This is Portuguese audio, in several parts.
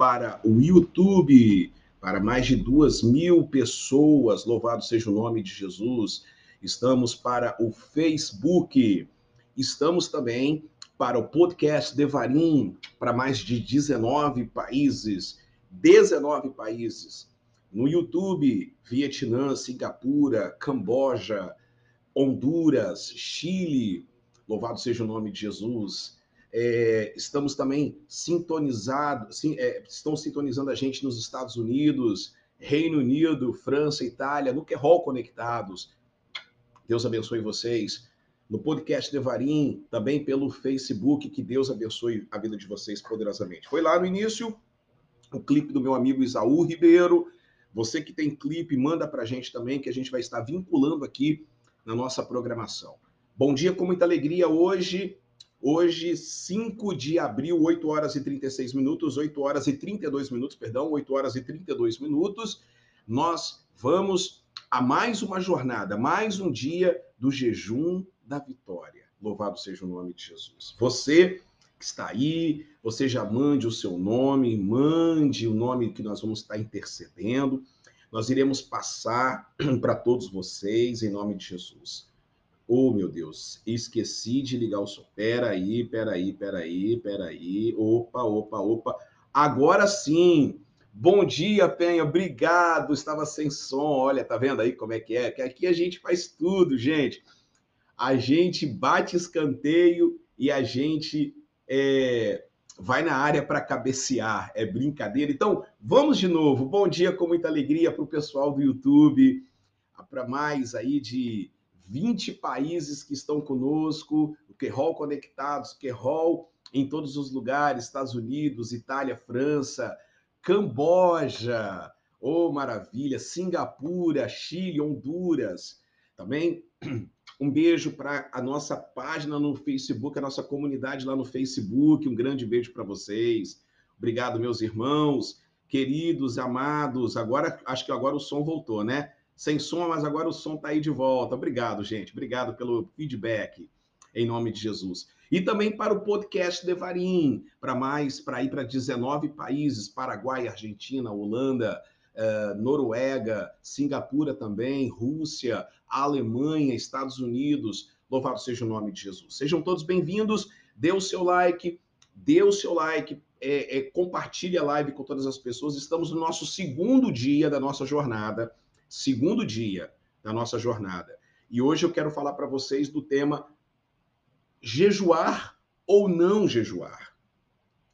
para o YouTube, para mais de duas mil pessoas, louvado seja o nome de Jesus. Estamos para o Facebook, estamos também para o podcast Devarim, para mais de 19 países. 19 países. No YouTube, Vietnã, Singapura, Camboja, Honduras, Chile, louvado seja o nome de Jesus. É, estamos também sintonizados, sim, é, estão sintonizando a gente nos Estados Unidos, Reino Unido, França, Itália, no Querol Conectados. Deus abençoe vocês. No podcast Devarim, também pelo Facebook, que Deus abençoe a vida de vocês poderosamente. Foi lá no início o clipe do meu amigo Isaú Ribeiro. Você que tem clipe, manda para a gente também, que a gente vai estar vinculando aqui na nossa programação. Bom dia com muita alegria hoje. Hoje, 5 de abril, 8 horas e 36 minutos, 8 horas e 32 minutos, perdão, 8 horas e 32 minutos. Nós vamos a mais uma jornada, mais um dia do jejum da vitória. Louvado seja o nome de Jesus. Você que está aí, você já mande o seu nome, mande o nome que nós vamos estar intercedendo. Nós iremos passar para todos vocês em nome de Jesus. Oh, meu Deus, esqueci de ligar o som. Peraí, peraí, peraí, peraí. Opa, opa, opa. Agora sim. Bom dia, Penha. Obrigado. Estava sem som. Olha, tá vendo aí como é que é? Que aqui a gente faz tudo, gente. A gente bate escanteio e a gente é, vai na área para cabecear, é brincadeira. Então, vamos de novo. Bom dia com muita alegria para o pessoal do YouTube, para mais aí de 20 países que estão conosco, o Querol Conectados, Querol em todos os lugares, Estados Unidos, Itália, França, Camboja, oh maravilha, Singapura, Chile, Honduras, também um beijo para a nossa página no Facebook, a nossa comunidade lá no Facebook. Um grande beijo para vocês. Obrigado, meus irmãos, queridos, amados. Agora, acho que agora o som voltou, né? Sem som, mas agora o som está aí de volta. Obrigado, gente. Obrigado pelo feedback, em nome de Jesus. E também para o podcast Devarim, para mais, para ir para 19 países: Paraguai, Argentina, Holanda, uh, Noruega, Singapura também, Rússia, Alemanha, Estados Unidos. Louvado seja o nome de Jesus. Sejam todos bem-vindos. Dê o seu like, dê o seu like, é, é, compartilhe a live com todas as pessoas. Estamos no nosso segundo dia da nossa jornada. Segundo dia da nossa jornada. E hoje eu quero falar para vocês do tema jejuar ou não jejuar.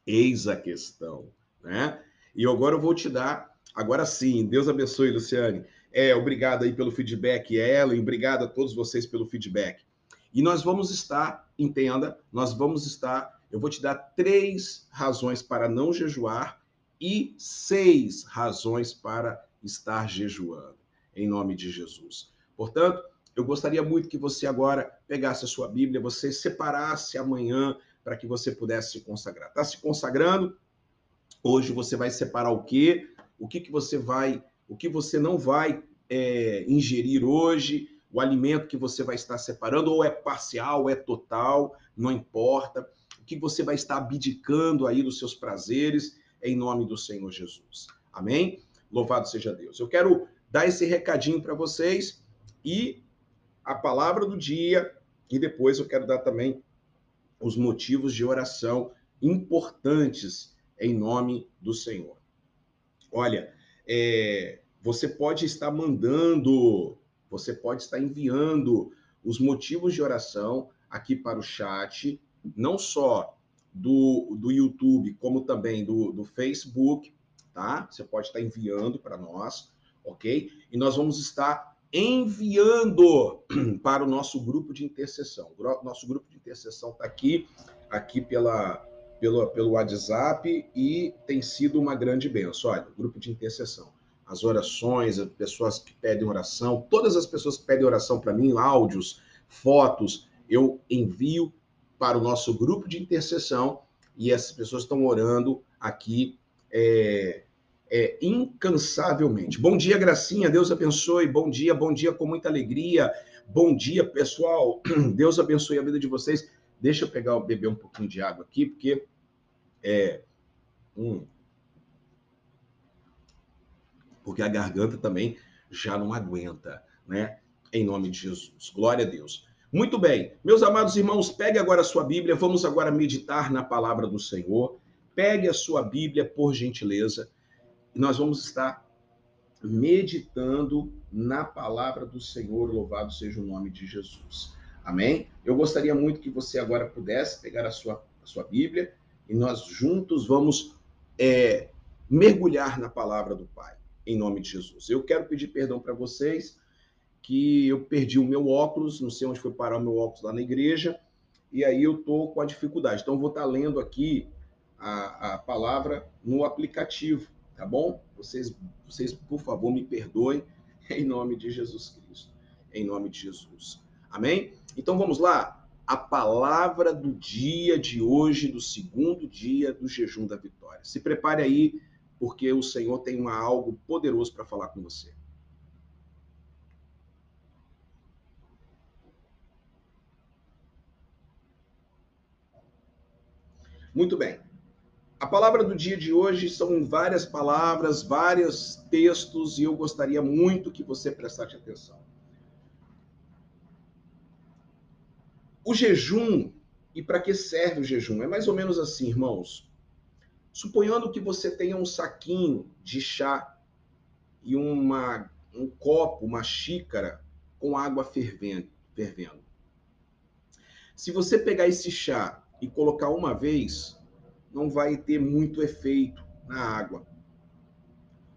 Eis a questão, né? E agora eu vou te dar Agora sim, Deus abençoe, Luciane. É, obrigado aí pelo feedback, Ellen, obrigado a todos vocês pelo feedback. E nós vamos estar, entenda, nós vamos estar, eu vou te dar três razões para não jejuar e seis razões para estar jejuando, em nome de Jesus. Portanto, eu gostaria muito que você agora pegasse a sua Bíblia, você separasse amanhã para que você pudesse se consagrar. Está se consagrando? Hoje você vai separar o quê? o que, que você vai, o que você não vai é, ingerir hoje, o alimento que você vai estar separando, ou é parcial, ou é total, não importa. O que você vai estar abdicando aí dos seus prazeres, em nome do Senhor Jesus. Amém? Louvado seja Deus. Eu quero dar esse recadinho para vocês e a palavra do dia, e depois eu quero dar também os motivos de oração importantes em nome do Senhor. Olha, é, você pode estar mandando, você pode estar enviando os motivos de oração aqui para o chat, não só do, do YouTube, como também do, do Facebook, tá? Você pode estar enviando para nós, ok? E nós vamos estar enviando para o nosso grupo de intercessão. Nosso grupo de intercessão está aqui, aqui pela, pelo, pelo WhatsApp e tem sido uma grande benção. Olha, grupo de intercessão, as orações, as pessoas que pedem oração, todas as pessoas que pedem oração para mim, áudios, fotos, eu envio para o nosso grupo de intercessão e essas pessoas estão orando aqui é, é, incansavelmente. Bom dia, Gracinha, Deus abençoe. Bom dia, bom dia com muita alegria. Bom dia, pessoal. Deus abençoe a vida de vocês. Deixa eu pegar, beber um pouquinho de água aqui, porque é. Porque a garganta também já não aguenta, né? Em nome de Jesus. Glória a Deus. Muito bem, meus amados irmãos, pegue agora a sua Bíblia, vamos agora meditar na palavra do Senhor. Pegue a sua Bíblia, por gentileza, e nós vamos estar meditando na palavra do Senhor. Louvado seja o nome de Jesus. Amém? Eu gostaria muito que você agora pudesse pegar a sua, a sua Bíblia e nós juntos vamos é, mergulhar na palavra do Pai, em nome de Jesus. Eu quero pedir perdão para vocês que eu perdi o meu óculos, não sei onde foi parar o meu óculos lá na igreja, e aí eu tô com a dificuldade. Então, eu vou estar tá lendo aqui a, a palavra no aplicativo, tá bom? Vocês, vocês, por favor, me perdoem, em nome de Jesus Cristo. Em nome de Jesus. Amém? Então, vamos lá. A palavra do dia de hoje, do segundo dia do jejum da vitória. Se prepare aí, porque o Senhor tem uma, algo poderoso para falar com você. Muito bem. A palavra do dia de hoje são várias palavras, vários textos, e eu gostaria muito que você prestasse atenção. O jejum, e para que serve o jejum? É mais ou menos assim, irmãos. Suponhando que você tenha um saquinho de chá e uma, um copo, uma xícara com água fervendo, fervendo. Se você pegar esse chá e colocar uma vez, não vai ter muito efeito na água.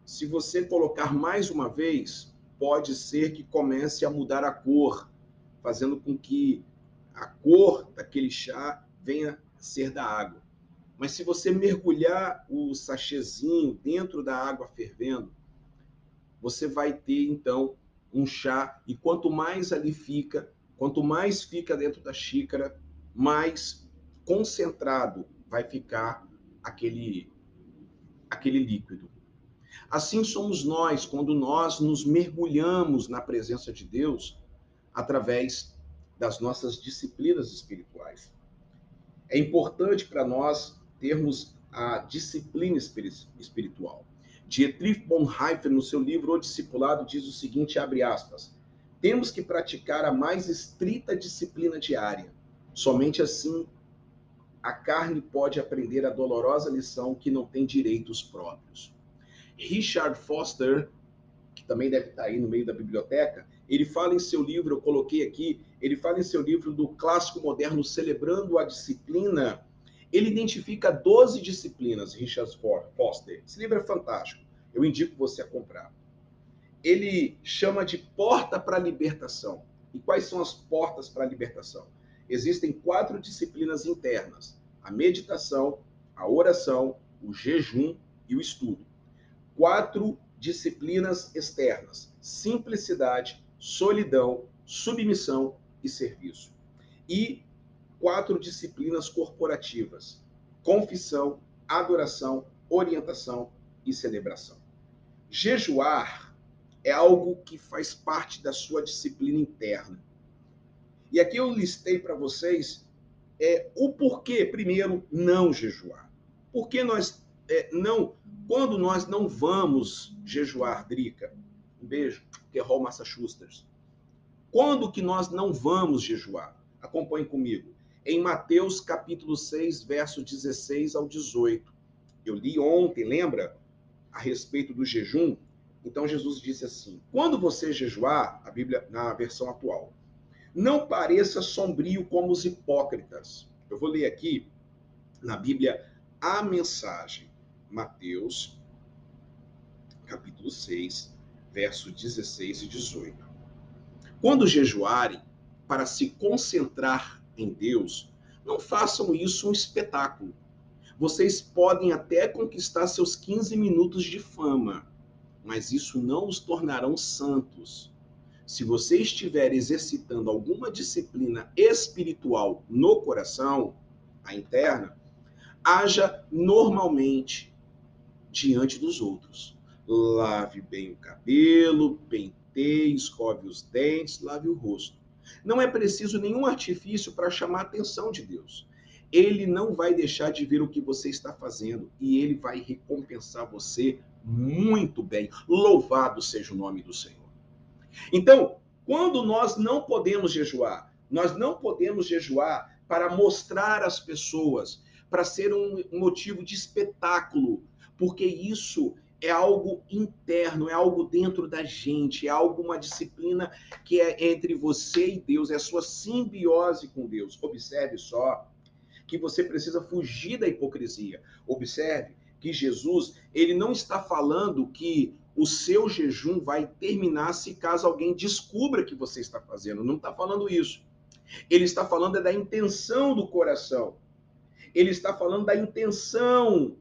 Se você colocar mais uma vez, pode ser que comece a mudar a cor, fazendo com que a cor daquele chá venha a ser da água. Mas se você mergulhar o sachêzinho dentro da água fervendo, você vai ter então um chá e quanto mais ali fica, quanto mais fica dentro da xícara, mais concentrado vai ficar aquele, aquele líquido. Assim somos nós quando nós nos mergulhamos na presença de Deus através das nossas disciplinas espirituais. É importante para nós termos a disciplina espiritual. Dietrich Bonhoeffer, no seu livro O Discipulado, diz o seguinte, abre aspas, temos que praticar a mais estrita disciplina diária. Somente assim a carne pode aprender a dolorosa lição que não tem direitos próprios. Richard Foster, que também deve estar aí no meio da biblioteca, ele fala em seu livro, eu coloquei aqui, ele fala em seu livro do clássico moderno Celebrando a Disciplina. Ele identifica 12 disciplinas, Richard Foster. Esse livro é fantástico. Eu indico você a comprar. Ele chama de porta para a libertação. E quais são as portas para a libertação? Existem quatro disciplinas internas: a meditação, a oração, o jejum e o estudo. Quatro disciplinas externas: simplicidade, solidão, submissão e serviço. E quatro disciplinas corporativas: confissão, adoração, orientação e celebração. Jejuar é algo que faz parte da sua disciplina interna. E aqui eu listei para vocês é, o porquê, primeiro, não jejuar. Por que nós é, não. Quando nós não vamos jejuar, Drica? Um beijo, que é Massachusetts. Quando que nós não vamos jejuar? Acompanhe comigo. Em Mateus capítulo 6, verso 16 ao 18. Eu li ontem, lembra? A respeito do jejum. Então Jesus disse assim: Quando você jejuar, a Bíblia na versão atual, não pareça sombrio como os hipócritas. Eu vou ler aqui na Bíblia a mensagem, Mateus, capítulo 6, versos 16 e 18. Quando jejuarem, para se concentrar em Deus, não façam isso um espetáculo. Vocês podem até conquistar seus 15 minutos de fama, mas isso não os tornarão santos se você estiver exercitando alguma disciplina espiritual no coração, a interna, haja normalmente diante dos outros. Lave bem o cabelo, penteie, escove os dentes, lave o rosto. Não é preciso nenhum artifício para chamar a atenção de Deus. Ele não vai deixar de ver o que você está fazendo e ele vai recompensar você Muito bem. Louvado seja o nome do Senhor. Então, quando nós não podemos jejuar, nós não podemos jejuar para mostrar às pessoas, para ser um motivo de espetáculo, porque isso é algo interno, é algo dentro da gente, é algo, uma disciplina que é entre você e Deus, é a sua simbiose com Deus. Observe só que você precisa fugir da hipocrisia. Observe que Jesus, ele não está falando que o seu jejum vai terminar se caso alguém descubra que você está fazendo. Não está falando isso. Ele está falando é da intenção do coração. Ele está falando da intenção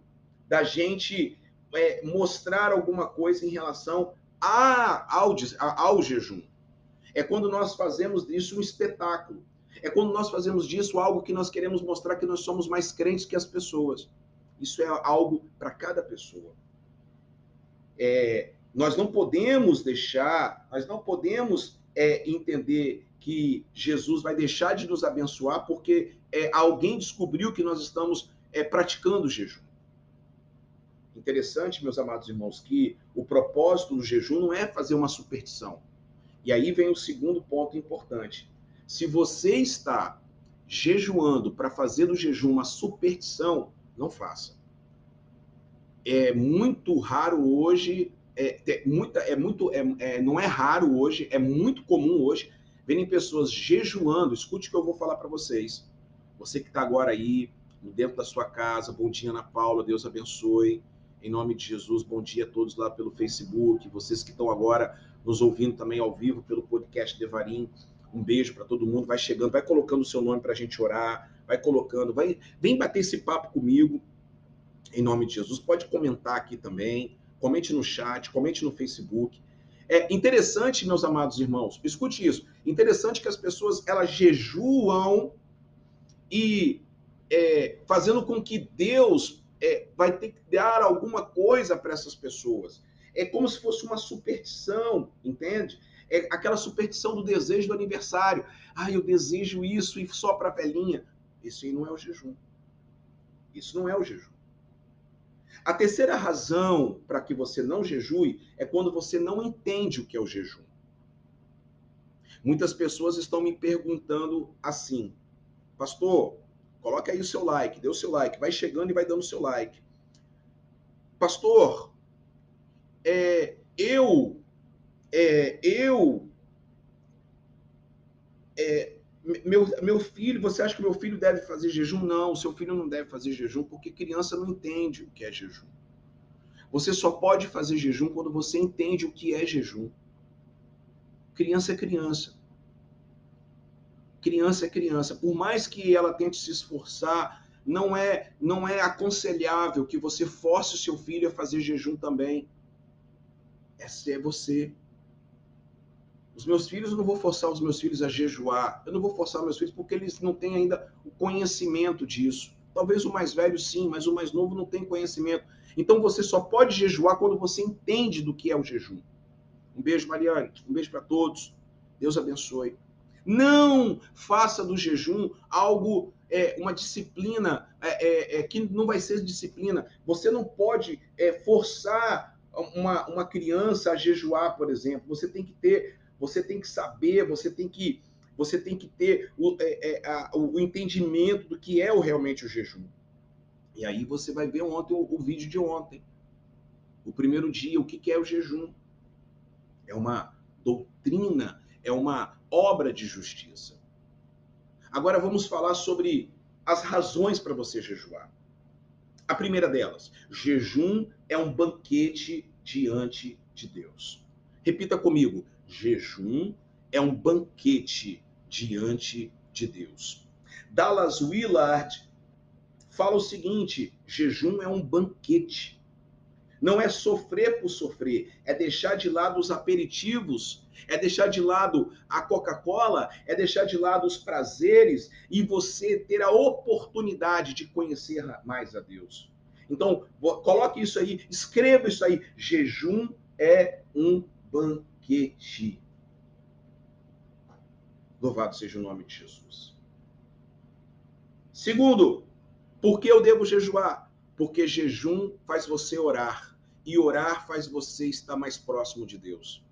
da gente é, mostrar alguma coisa em relação a, ao, ao jejum. É quando nós fazemos disso um espetáculo. É quando nós fazemos disso algo que nós queremos mostrar que nós somos mais crentes que as pessoas. Isso é algo para cada pessoa. É, nós não podemos deixar, nós não podemos é, entender que Jesus vai deixar de nos abençoar porque é, alguém descobriu que nós estamos é, praticando jejum. Interessante, meus amados irmãos, que o propósito do jejum não é fazer uma superstição. E aí vem o segundo ponto importante. Se você está jejuando para fazer do jejum uma superstição, não faça. É muito raro hoje, é, é muita, é muito, é, é, não é raro hoje, é muito comum hoje verem pessoas jejuando. Escute o que eu vou falar para vocês. Você que está agora aí, dentro da sua casa, bom dia, Ana Paula, Deus abençoe. Em nome de Jesus, bom dia a todos lá pelo Facebook, vocês que estão agora nos ouvindo também ao vivo pelo podcast Devarim. Um beijo para todo mundo. Vai chegando, vai colocando o seu nome para a gente orar, vai colocando, vai, vem bater esse papo comigo. Em nome de Jesus, pode comentar aqui também, comente no chat, comente no Facebook. É interessante, meus amados irmãos, escute isso. Interessante que as pessoas elas jejuam e é, fazendo com que Deus é, vai ter que dar alguma coisa para essas pessoas. É como se fosse uma superstição, entende? É aquela superstição do desejo do aniversário. Ah, eu desejo isso e só para a velhinha. Isso aí não é o jejum. Isso não é o jejum. A terceira razão para que você não jejue é quando você não entende o que é o jejum. Muitas pessoas estão me perguntando assim, pastor, coloque aí o seu like, dê o seu like, vai chegando e vai dando o seu like. Pastor, é, eu, é, eu, é, meu, meu filho, você acha que meu filho deve fazer jejum? Não, seu filho não deve fazer jejum porque criança não entende o que é jejum. Você só pode fazer jejum quando você entende o que é jejum. Criança é criança. Criança é criança. Por mais que ela tente se esforçar, não é não é aconselhável que você force o seu filho a fazer jejum também. Essa é você. Os meus filhos, eu não vou forçar os meus filhos a jejuar. Eu não vou forçar meus filhos porque eles não têm ainda o conhecimento disso. Talvez o mais velho sim, mas o mais novo não tem conhecimento. Então você só pode jejuar quando você entende do que é o jejum. Um beijo, Mariane. Um beijo para todos. Deus abençoe. Não faça do jejum algo, é, uma disciplina é, é, é que não vai ser disciplina. Você não pode é, forçar uma, uma criança a jejuar, por exemplo. Você tem que ter você tem que saber, você tem que, você tem que ter o, é, é, a, o entendimento do que é o, realmente o jejum. E aí você vai ver ontem o, o vídeo de ontem. O primeiro dia, o que, que é o jejum? É uma doutrina, é uma obra de justiça. Agora vamos falar sobre as razões para você jejuar. A primeira delas, jejum é um banquete diante de Deus. Repita comigo: Jejum é um banquete diante de Deus. Dallas Willard fala o seguinte: jejum é um banquete. Não é sofrer por sofrer, é deixar de lado os aperitivos, é deixar de lado a Coca-Cola, é deixar de lado os prazeres e você ter a oportunidade de conhecer mais a Deus. Então, coloque isso aí, escreva isso aí. Jejum é um banquete banquete. Louvado seja o nome de Jesus. Segundo, por que eu devo jejuar? Porque jejum faz você orar. e orar faz você estar mais próximo de Deus.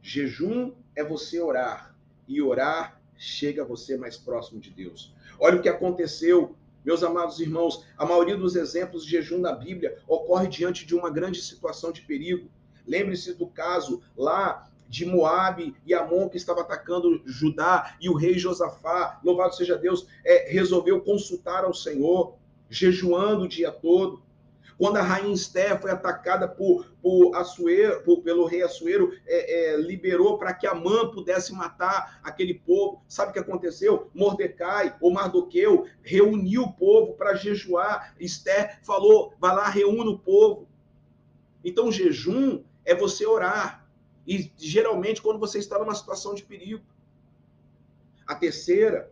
Jejum é você orar e orar chega você mais próximo de Deus. Olha o que aconteceu, meus amados irmãos, a maioria dos exemplos de jejum na Bíblia ocorre diante de uma grande situação de perigo. Lembre-se do caso lá de Moabe e Amon que estava atacando Judá e o rei Josafá, louvado seja Deus, é, resolveu consultar ao Senhor, jejuando o dia todo. Quando a rainha Esther foi atacada por, por Assuero, por, pelo rei Assuero, é, é, liberou para que Amã pudesse matar aquele povo. Sabe o que aconteceu? Mordecai, ou Mardoqueu, reuniu o povo para jejuar. Esther falou: vai lá, reúna o povo. Então, o jejum é você orar. E geralmente quando você está numa situação de perigo. A terceira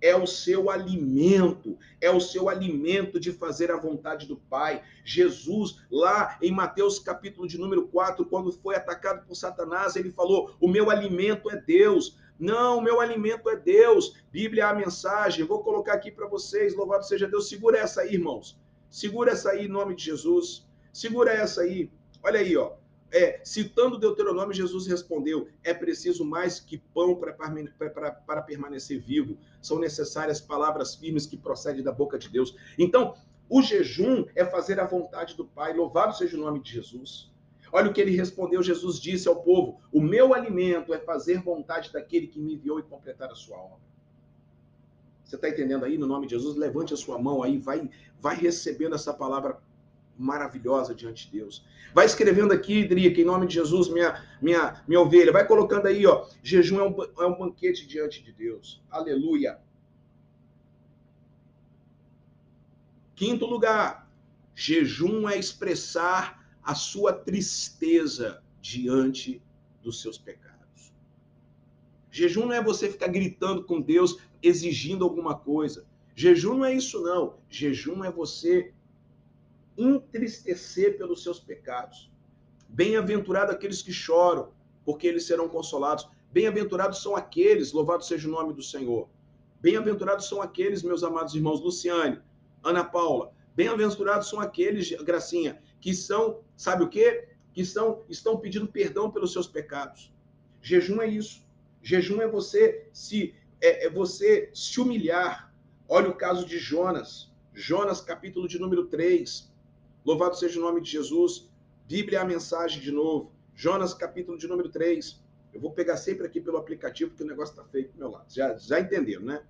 é o seu alimento, é o seu alimento de fazer a vontade do Pai. Jesus, lá em Mateus capítulo de número 4, quando foi atacado por Satanás, ele falou: "O meu alimento é Deus". Não, o meu alimento é Deus. Bíblia é a mensagem. Vou colocar aqui para vocês. Louvado seja Deus. Segura essa aí, irmãos. Segura essa aí em nome de Jesus. Segura essa aí. Olha aí, ó. É, citando Deuteronômio, Jesus respondeu: é preciso mais que pão para, para, para permanecer vivo. São necessárias palavras firmes que procedem da boca de Deus. Então, o jejum é fazer a vontade do Pai. Louvado seja o nome de Jesus. Olha o que ele respondeu. Jesus disse ao povo: O meu alimento é fazer vontade daquele que me enviou e completar a sua obra. Você está entendendo aí? No nome de Jesus, levante a sua mão aí, vai, vai recebendo essa palavra maravilhosa diante de Deus. Vai escrevendo aqui, Drica, em nome de Jesus, minha, minha, minha ovelha. Vai colocando aí, ó. Jejum é um, é um banquete diante de Deus. Aleluia. Quinto lugar, jejum é expressar a sua tristeza diante dos seus pecados. Jejum não é você ficar gritando com Deus, exigindo alguma coisa. Jejum não é isso, não. Jejum é você entristecer pelos seus pecados. Bem-aventurado aqueles que choram, porque eles serão consolados. Bem-aventurados são aqueles, louvado seja o nome do Senhor. Bem-aventurados são aqueles, meus amados irmãos, Luciane, Ana Paula. Bem-aventurados são aqueles, Gracinha, que são, sabe o quê? Que são, estão pedindo perdão pelos seus pecados. Jejum é isso. Jejum é você se é, é você se humilhar. Olha o caso de Jonas. Jonas, capítulo de número 3. Louvado seja o nome de Jesus. Bíblia é a mensagem de novo. Jonas, capítulo de número 3. Eu vou pegar sempre aqui pelo aplicativo, porque o negócio está feito do meu lado. Já, já entenderam, né?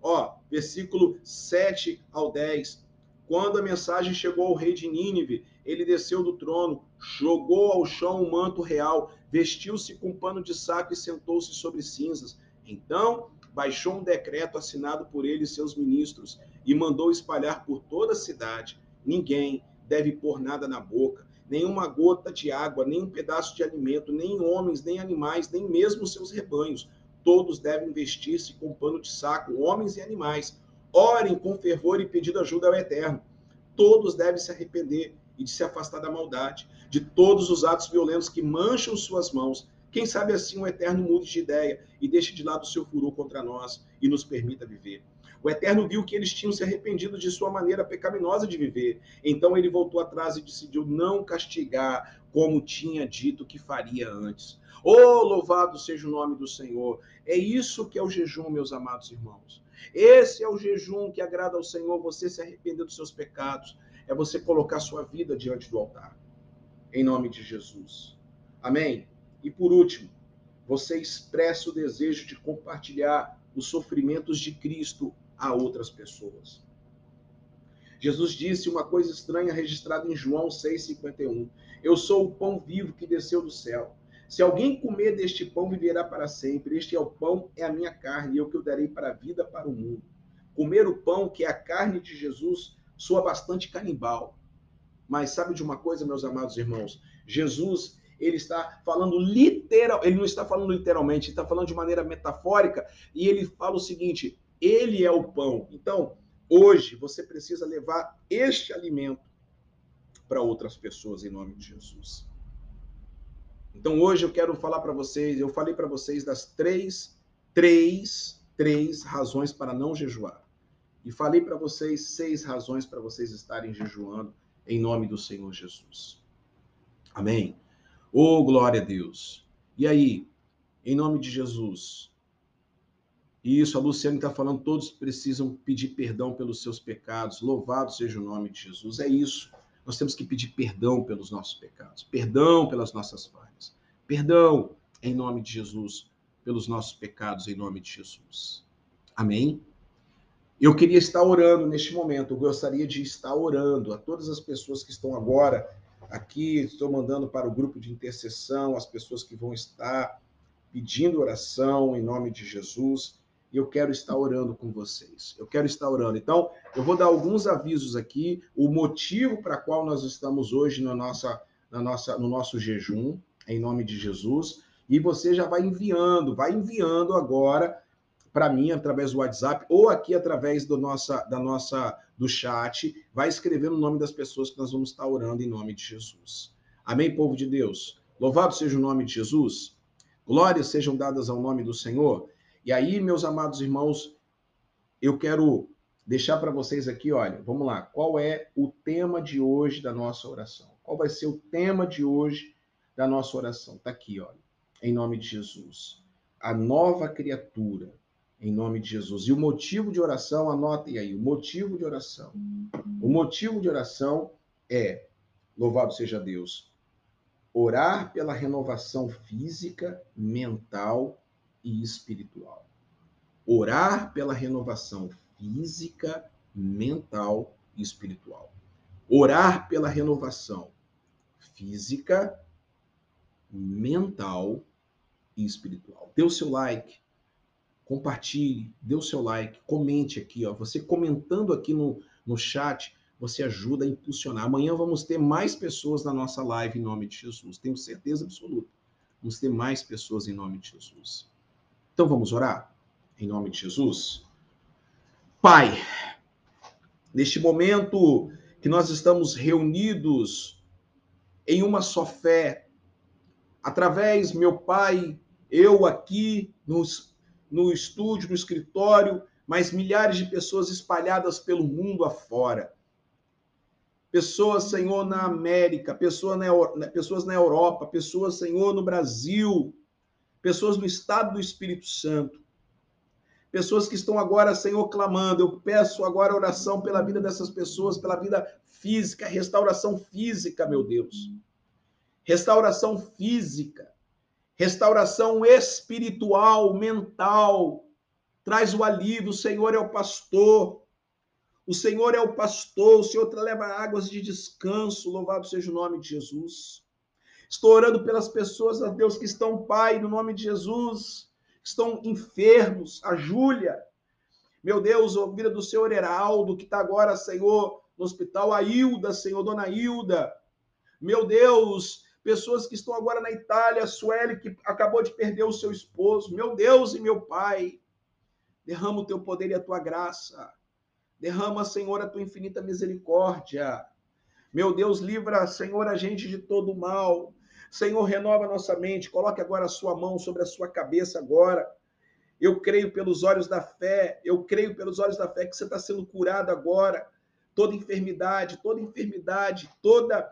Ó, versículo 7 ao 10. Quando a mensagem chegou ao rei de Nínive, ele desceu do trono, jogou ao chão o um manto real, vestiu-se com um pano de saco e sentou-se sobre cinzas. Então baixou um decreto assinado por ele e seus ministros e mandou espalhar por toda a cidade. Ninguém deve pôr nada na boca, nenhuma gota de água, nem um pedaço de alimento, nem homens, nem animais, nem mesmo seus rebanhos. Todos devem vestir-se com pano de saco, homens e animais. Orem com fervor e pedindo ajuda ao Eterno. Todos devem se arrepender e de se afastar da maldade, de todos os atos violentos que mancham suas mãos. Quem sabe assim o Eterno mude de ideia e deixe de lado o seu furor contra nós e nos permita viver. O Eterno viu que eles tinham se arrependido de sua maneira pecaminosa de viver. Então ele voltou atrás e decidiu não castigar como tinha dito que faria antes. Oh, louvado seja o nome do Senhor. É isso que é o jejum, meus amados irmãos. Esse é o jejum que agrada ao Senhor, você se arrepender dos seus pecados. É você colocar sua vida diante do altar. Em nome de Jesus. Amém? E por último, você expressa o desejo de compartilhar os sofrimentos de Cristo a outras pessoas. Jesus disse uma coisa estranha registrada em João 6,51. Eu sou o pão vivo que desceu do céu. Se alguém comer deste pão, viverá para sempre. Este é o pão, é a minha carne, e eu que eu darei para a vida, para o mundo. Comer o pão, que é a carne de Jesus, soa bastante canibal. Mas sabe de uma coisa, meus amados irmãos? Jesus, ele está falando literal, ele não está falando literalmente, ele está falando de maneira metafórica, e ele fala o seguinte: ele é o pão. Então, hoje você precisa levar este alimento para outras pessoas em nome de Jesus. Então, hoje eu quero falar para vocês, eu falei para vocês das três, três, três razões para não jejuar. E falei para vocês seis razões para vocês estarem jejuando em nome do Senhor Jesus. Amém? Oh, glória a Deus. E aí, em nome de Jesus. Isso, a Luciane está falando, todos precisam pedir perdão pelos seus pecados. Louvado seja o nome de Jesus. É isso. Nós temos que pedir perdão pelos nossos pecados, perdão pelas nossas falhas, perdão em nome de Jesus pelos nossos pecados, em nome de Jesus. Amém? Eu queria estar orando neste momento, eu gostaria de estar orando a todas as pessoas que estão agora aqui, estou mandando para o grupo de intercessão, as pessoas que vão estar pedindo oração em nome de Jesus, e eu quero estar orando com vocês. Eu quero estar orando. Então, eu vou dar alguns avisos aqui, o motivo para qual nós estamos hoje na nossa, na nossa, no nosso jejum, em nome de Jesus, e você já vai enviando, vai enviando agora para mim através do WhatsApp ou aqui através do nossa, da nossa do chat, vai escrevendo o nome das pessoas que nós vamos estar orando em nome de Jesus. Amém, povo de Deus. Louvado seja o nome de Jesus. Glórias sejam dadas ao nome do Senhor. E aí, meus amados irmãos, eu quero deixar para vocês aqui, olha, vamos lá, qual é o tema de hoje da nossa oração? Qual vai ser o tema de hoje da nossa oração? Tá aqui, olha. Em nome de Jesus. A nova criatura em nome de Jesus. E o motivo de oração, anotem aí, o motivo de oração. O motivo de oração é, louvado seja Deus, orar pela renovação física, mental e espiritual. Orar pela renovação física, mental e espiritual. Orar pela renovação física, mental e espiritual. Dê o seu like, compartilhe, dê o seu like, comente aqui, ó. Você comentando aqui no, no chat, você ajuda a impulsionar. Amanhã vamos ter mais pessoas na nossa live em nome de Jesus. Tenho certeza absoluta. Vamos ter mais pessoas em nome de Jesus. Então vamos orar em nome de Jesus. Pai, neste momento que nós estamos reunidos em uma só fé, através, meu Pai, eu aqui nos no estúdio, no escritório, mas milhares de pessoas espalhadas pelo mundo afora. Pessoas, Senhor, na América, pessoas na, pessoas na Europa, pessoas, Senhor, no Brasil, pessoas no estado do Espírito Santo. Pessoas que estão agora, Senhor, clamando. Eu peço agora oração pela vida dessas pessoas, pela vida física, restauração física, meu Deus. Restauração física restauração espiritual, mental. Traz o alívio, o Senhor é o pastor. O Senhor é o pastor, o Senhor leva águas de descanso. Louvado seja o nome de Jesus. Estou orando pelas pessoas, a Deus, que estão, Pai, no nome de Jesus, estão enfermos. A Júlia, meu Deus, a vida do Senhor Heraldo, que está agora, Senhor, no hospital. A Hilda, Senhor, Dona Hilda. Meu Deus, pessoas que estão agora na Itália, a Sueli, que acabou de perder o seu esposo. Meu Deus e meu Pai, derrama o teu poder e a tua graça. Derrama, Senhor, a tua infinita misericórdia. Meu Deus, livra, Senhor, a gente de todo mal. Senhor, renova nossa mente. Coloque agora a sua mão sobre a sua cabeça agora. Eu creio pelos olhos da fé, eu creio pelos olhos da fé que você está sendo curado agora. Toda enfermidade, toda enfermidade, toda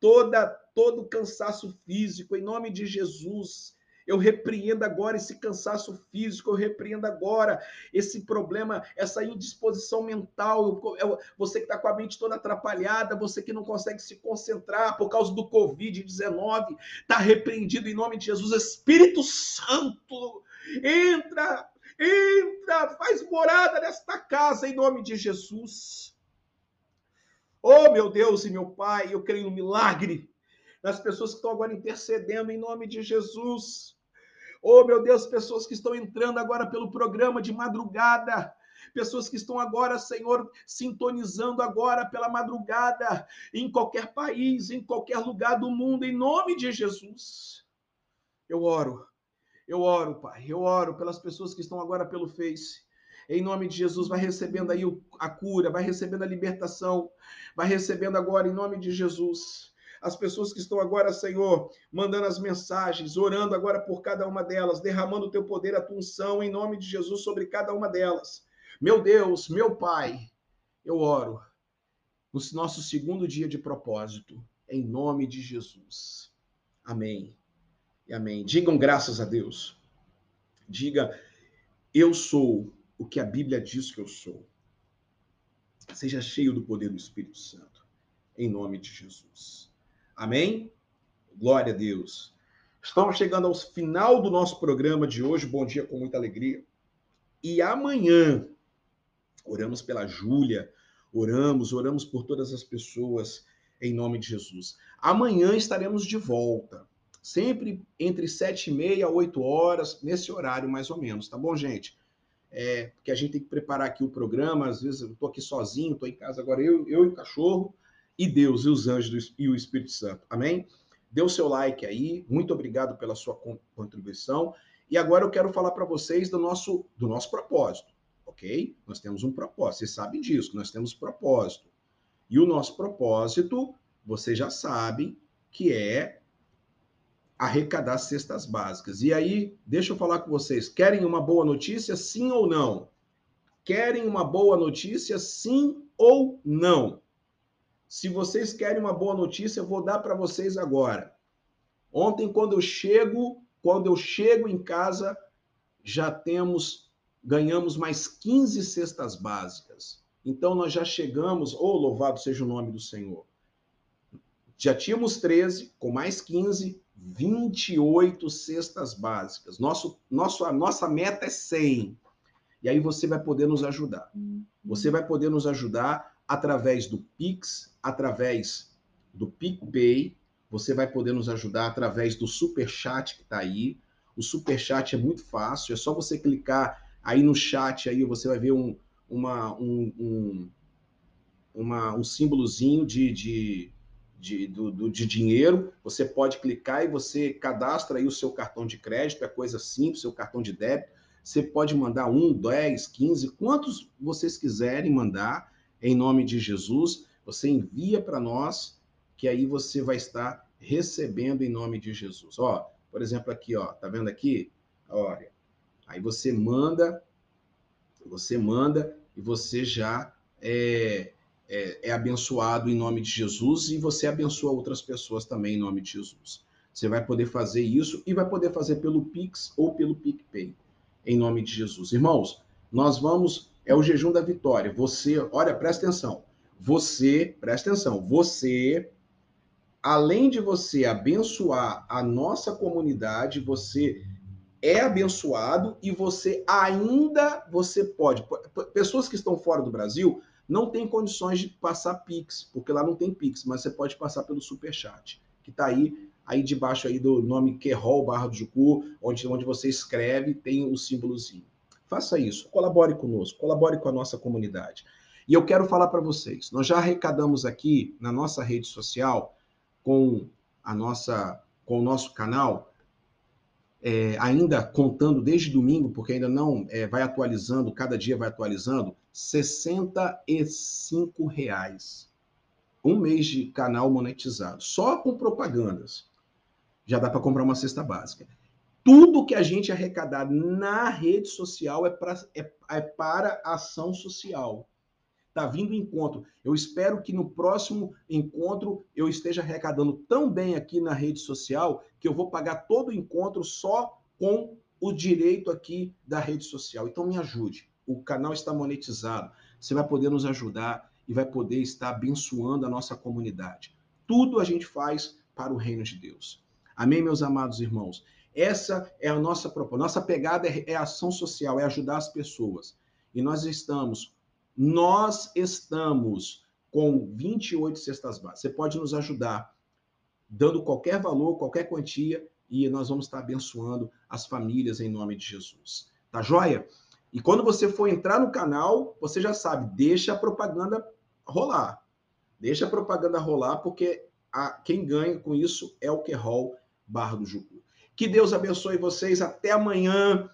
toda todo cansaço físico em nome de Jesus. Eu repreendo agora esse cansaço físico, eu repreendo agora esse problema, essa indisposição mental. Eu, eu, você que está com a mente toda atrapalhada, você que não consegue se concentrar por causa do Covid-19, está repreendido em nome de Jesus. Espírito Santo, entra, entra, faz morada nesta casa em nome de Jesus. Oh, meu Deus e meu Pai, eu creio no milagre das pessoas que estão agora intercedendo em nome de Jesus. Oh, meu Deus, pessoas que estão entrando agora pelo programa de madrugada, pessoas que estão agora, Senhor, sintonizando agora pela madrugada, em qualquer país, em qualquer lugar do mundo, em nome de Jesus. Eu oro, eu oro, Pai, eu oro pelas pessoas que estão agora pelo Face em nome de Jesus, vai recebendo aí a cura, vai recebendo a libertação, vai recebendo agora, em nome de Jesus. As pessoas que estão agora, Senhor, mandando as mensagens, orando agora por cada uma delas, derramando o teu poder, a tua unção, em nome de Jesus, sobre cada uma delas. Meu Deus, meu Pai, eu oro no nosso segundo dia de propósito, em nome de Jesus. Amém. E amém. Digam graças a Deus. Diga, eu sou o que a Bíblia diz que eu sou. Seja cheio do poder do Espírito Santo, em nome de Jesus. Amém? Glória a Deus. Estamos chegando ao final do nosso programa de hoje. Bom dia com muita alegria. E amanhã, oramos pela Júlia, oramos, oramos por todas as pessoas em nome de Jesus. Amanhã estaremos de volta, sempre entre sete e meia a oito horas, nesse horário mais ou menos, tá bom, gente? É, porque a gente tem que preparar aqui o programa, às vezes eu tô aqui sozinho, tô em casa agora, eu, eu e o cachorro, e Deus, e os anjos e o Espírito Santo, amém? Dê o seu like aí, muito obrigado pela sua contribuição. E agora eu quero falar para vocês do nosso, do nosso propósito, ok? Nós temos um propósito, vocês sabem disso, nós temos propósito. E o nosso propósito, vocês já sabem, que é arrecadar cestas básicas. E aí, deixa eu falar com vocês, querem uma boa notícia, sim ou não? Querem uma boa notícia, sim ou não? Se vocês querem uma boa notícia, eu vou dar para vocês agora. Ontem, quando eu chego, quando eu chego em casa, já temos, ganhamos mais 15 cestas básicas. Então nós já chegamos, oh, louvado seja o nome do Senhor. Já tínhamos 13, com mais 15, 28 cestas básicas. Nosso, nosso, a nossa meta é 100. E aí você vai poder nos ajudar. Você vai poder nos ajudar através do Pix, através do PicPay. Você vai poder nos ajudar através do Super Chat que está aí. O Super Chat é muito fácil. É só você clicar aí no chat aí você vai ver um, uma, um, um, uma, um símbolozinho de, de, de, do, de dinheiro, você pode clicar e você cadastra aí o seu cartão de crédito, é coisa simples, seu cartão de débito. Você pode mandar um, dez, quinze, quantos vocês quiserem mandar, em nome de Jesus. Você envia para nós, que aí você vai estar recebendo em nome de Jesus. Ó, por exemplo, aqui, ó, tá vendo aqui? Olha, aí você manda, você manda e você já é, é, é, abençoado em nome de Jesus e você abençoa outras pessoas também em nome de Jesus. Você vai poder fazer isso e vai poder fazer pelo Pix ou pelo PicPay, em nome de Jesus. Irmãos, nós vamos, é o jejum da vitória. Você, olha, presta atenção. Você, presta atenção, você, além de você abençoar a nossa comunidade, você é abençoado e você ainda você pode. Pessoas que estão fora do Brasil não têm condições de passar Pix, porque lá não tem Pix, mas você pode passar pelo Super Chat, que está aí aí debaixo aí do nome Querol Barra do Jucu, onde, onde você escreve, tem o símbolozinho. Faça isso, colabore conosco, colabore com a nossa comunidade. E eu quero falar para vocês, nós já arrecadamos aqui na nossa rede social com a nossa com o nosso canal é, ainda contando desde domingo, porque ainda não é, vai atualizando, cada dia vai atualizando, 65 reais. Um mês de canal monetizado, só com propagandas. Já dá para comprar uma cesta básica. Tudo que a gente arrecadar na rede social é, pra, é, é para ação social. Está vindo encontro. Eu espero que no próximo encontro eu esteja arrecadando tão bem aqui na rede social que eu vou pagar todo o encontro só com o direito aqui da rede social. Então me ajude. O canal está monetizado. Você vai poder nos ajudar e vai poder estar abençoando a nossa comunidade. Tudo a gente faz para o reino de Deus. Amém, meus amados irmãos? Essa é a nossa proposta. Nossa pegada é, é ação social, é ajudar as pessoas. E nós estamos nós estamos com 28 cestas básicas. Você pode nos ajudar dando qualquer valor, qualquer quantia, e nós vamos estar abençoando as famílias em nome de Jesus. Tá joia? E quando você for entrar no canal, você já sabe, deixa a propaganda rolar. Deixa a propaganda rolar, porque a, quem ganha com isso é o Querol Barra do Jucu. Que Deus abençoe vocês. Até amanhã.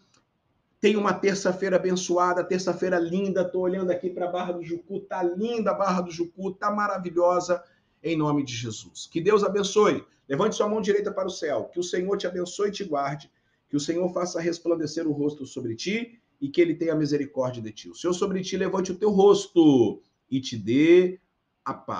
Tenha uma terça-feira abençoada, terça-feira linda. Estou olhando aqui para a Barra do Jucu, tá linda a Barra do Jucu, tá maravilhosa, em nome de Jesus. Que Deus abençoe. Levante sua mão direita para o céu. Que o Senhor te abençoe e te guarde. Que o Senhor faça resplandecer o rosto sobre ti e que ele tenha misericórdia de ti. O Senhor sobre ti levante o teu rosto e te dê a paz.